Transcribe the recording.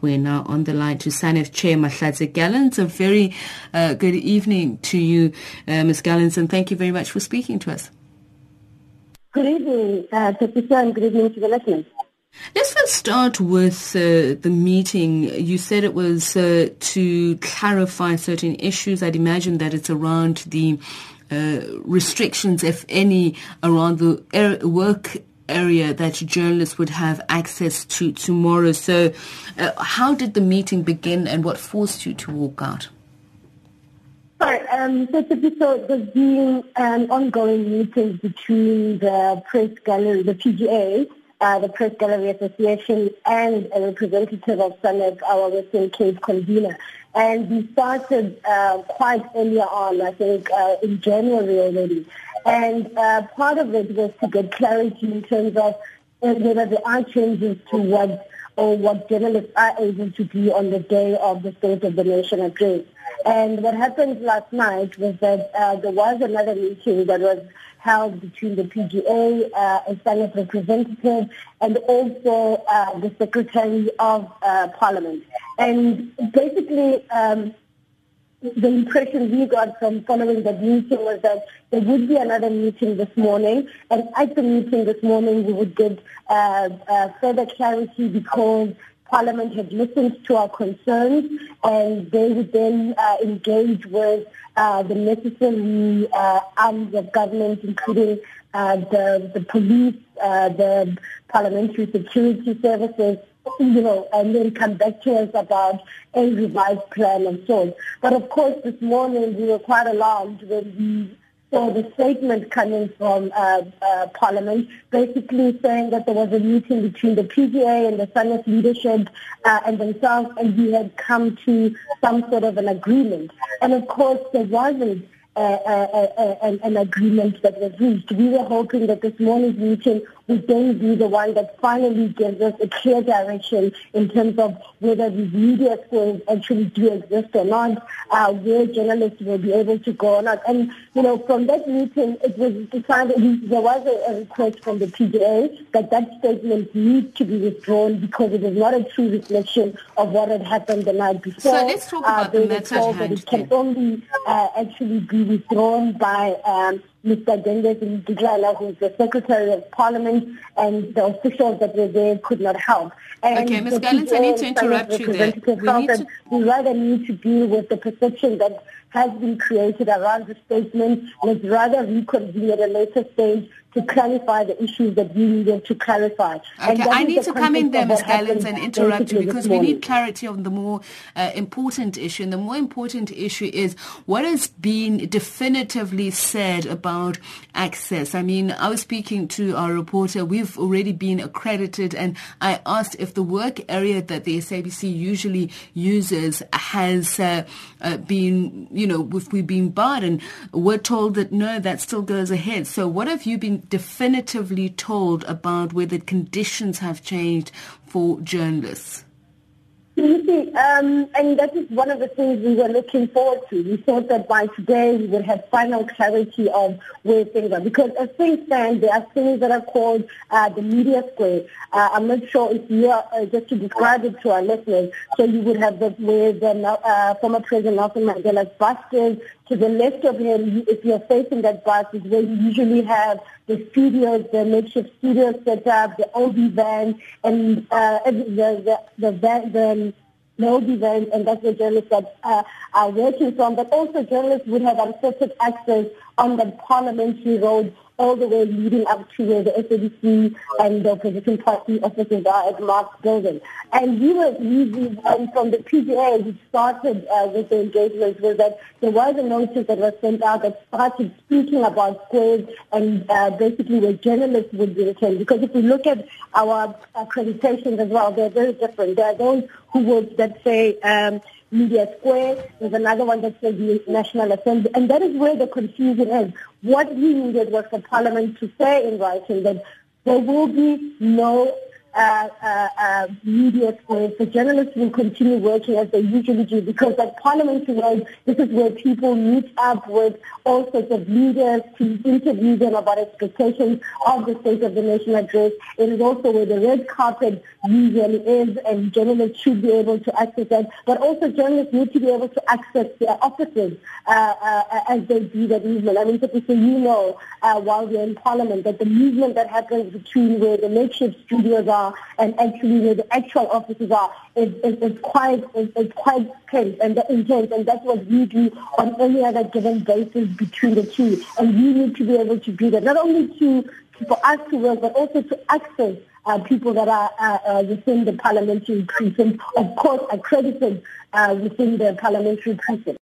We're now on the line to SANEF Chair Mahlatse Gallens. A very uh, good evening to you, uh, Ms. Gallens, and thank you very much for speaking to us. Good evening, uh, and good evening to the listeners. Let's first start with uh, the meeting. You said it was uh, to clarify certain issues. I'd imagine that it's around the uh, restrictions, if any, around the er- work area that journalists would have access to tomorrow. So, uh, how did the meeting begin and what forced you to walk out? Right, um, so so there's been an ongoing meeting between the press gallery, the PGA, uh, the Press Gallery Association, and a representative of SANEF, our Western Cape convener. And we started uh, quite earlier on, I think, uh, in January already. And uh, part of it was to get clarity in terms of whether there are changes to what or what journalists are able to do on the day of the State of the Nation address. And what happened last night was that uh, there was another meeting that was held between the PGA, uh, a SANEF representative, and also uh, the Secretary of uh, Parliament. And basically, um, the impression we got from following that meeting was that there would be another meeting this morning, and at the meeting this morning we would get uh, uh, further clarity because Parliament had listened to our concerns, and they would then uh, engage with uh, the necessary uh, arms of government, including uh, the, the police, the parliamentary security services, you know, and then come back to us about a revised plan and so on. But of course, this morning we were quite alarmed when we saw the statement coming from uh, uh, Parliament, basically saying that there was a meeting between the PGA and the SANEF leadership uh, and themselves, and we had come to some sort of an agreement. And of course, there wasn't uh, uh, uh, an, an agreement that was reached. We were hoping that this morning's meeting would then be the one that finally gives us a clear direction in terms of whether these media schools actually do exist or not, uh, where journalists will be able to go or not. And, you know, from that meeting, it was decided, there was a, a request from the PGA that that statement needs to be withdrawn because it is not a true reflection of what had happened the night before. So let's talk about uh, the message that it can only uh, actually be withdrawn by um, Mr. Dendes Mdikala, who is the Secretary of Parliament, and the officials that were there could not help. And okay, Ms. Gallens, I need to interrupt you there. We, need to... we rather need to deal with the perception that has been created around the statement. Let's rather reconvene at a later stage to clarify the issues that we needed to clarify. Okay, I need to come in there, Ms. Gallens, and interrupt you because we need clarity on the more uh, important issue. And the more important issue is what has been definitively said about access. I mean, I was speaking to our reporter. We've already been accredited, and I asked if the work area that the SABC usually uses has uh, uh, been, you know, if we've been barred, and we're told that no, that still goes ahead. So what have you been definitively told about whether conditions have changed for journalists? Um, and that is one of the things we were looking forward to. We thought that by today we would have final clarity of where things are. Because as things stand, there are things that are called uh, the media square. Uh, I'm not sure if you are, uh, just to describe it to our listeners, so you would have that where the uh, former President Nelson Mandela's bust is. To the left of him, if you're facing that bus, is where you usually have the studios, the makeshift studios set up, the OB van, and uh, the, the, the, the no event, and that's where journalists that uh, are working from. But also journalists would have unfettered access on the parliamentary road all the way leading up to where the SABC and the opposition party offices are at Mark's building. And we were using, and from the PGA, we started uh, with the engagement was that there was a notice that was sent out that started speaking about squares and uh, basically where journalists would be returned. Because if we look at our accreditations as well, they're very different. There are those who would, that say, um, Media Square. There's another one that says the National Assembly. And that is where the confusion is. What we needed was for Parliament to say in writing that there will be no uh, uh, media space, the journalists will continue working as they usually do because at parliamentary road, this is where people meet up with all sorts of leaders to interview them about expectations of the State of the Nation address. It is also where the red carpet usually is and journalists should be able to access that. But also journalists need to be able to access their offices uh, uh, as they do that movement. I mean, so you know uh, while we're in parliament that the movement that happens between where the makeshift studios are and actually where the actual offices are is, is, is quite is, is quite tense and intense. And that's what we do on any other given basis between the two. And we need to be able to do that not only to for us to work but also to access uh, people that are uh, uh, within the parliamentary precinct, of course accredited uh, within the parliamentary precinct.